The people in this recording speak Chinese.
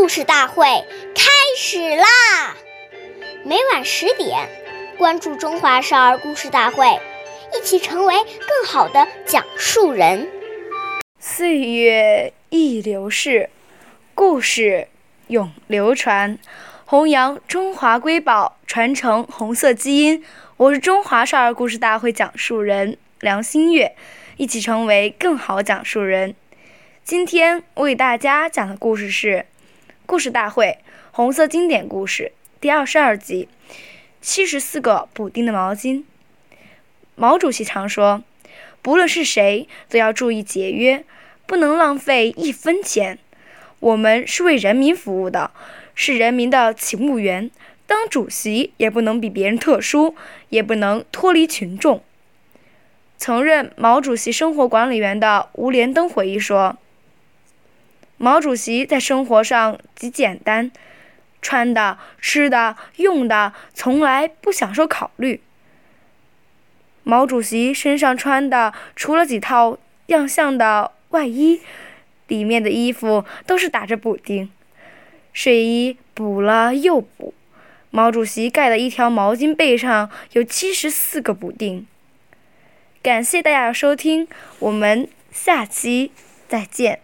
故事大会开始啦！每晚十点，关注《中华少儿故事大会》，一起成为更好的讲述人。岁月易流逝，故事永流传，弘扬中华瑰宝，传承红色基因。我是中华少儿故事大会讲述人梁新月，一起成为更好讲述人。今天我给大家讲的故事是《故事大会红色经典故事》第二十二集《七十四个补丁的毛巾》。毛主席常说：“不论是谁，都要注意节约，不能浪费一分钱。我们是为人民服务的，是人民的勤务员。当主席也不能比别人特殊，也不能脱离群众。”曾任毛主席生活管理员的吴连登回忆说。毛主席在生活上极简单，穿的、吃的、用的，从来不享受考虑。毛主席身上穿的，除了几套样相的外衣，里面的衣服都是打着补丁，睡衣补了又补。毛主席盖的一条毛巾被上有七十四个补丁。感谢大家的收听，我们下期再见。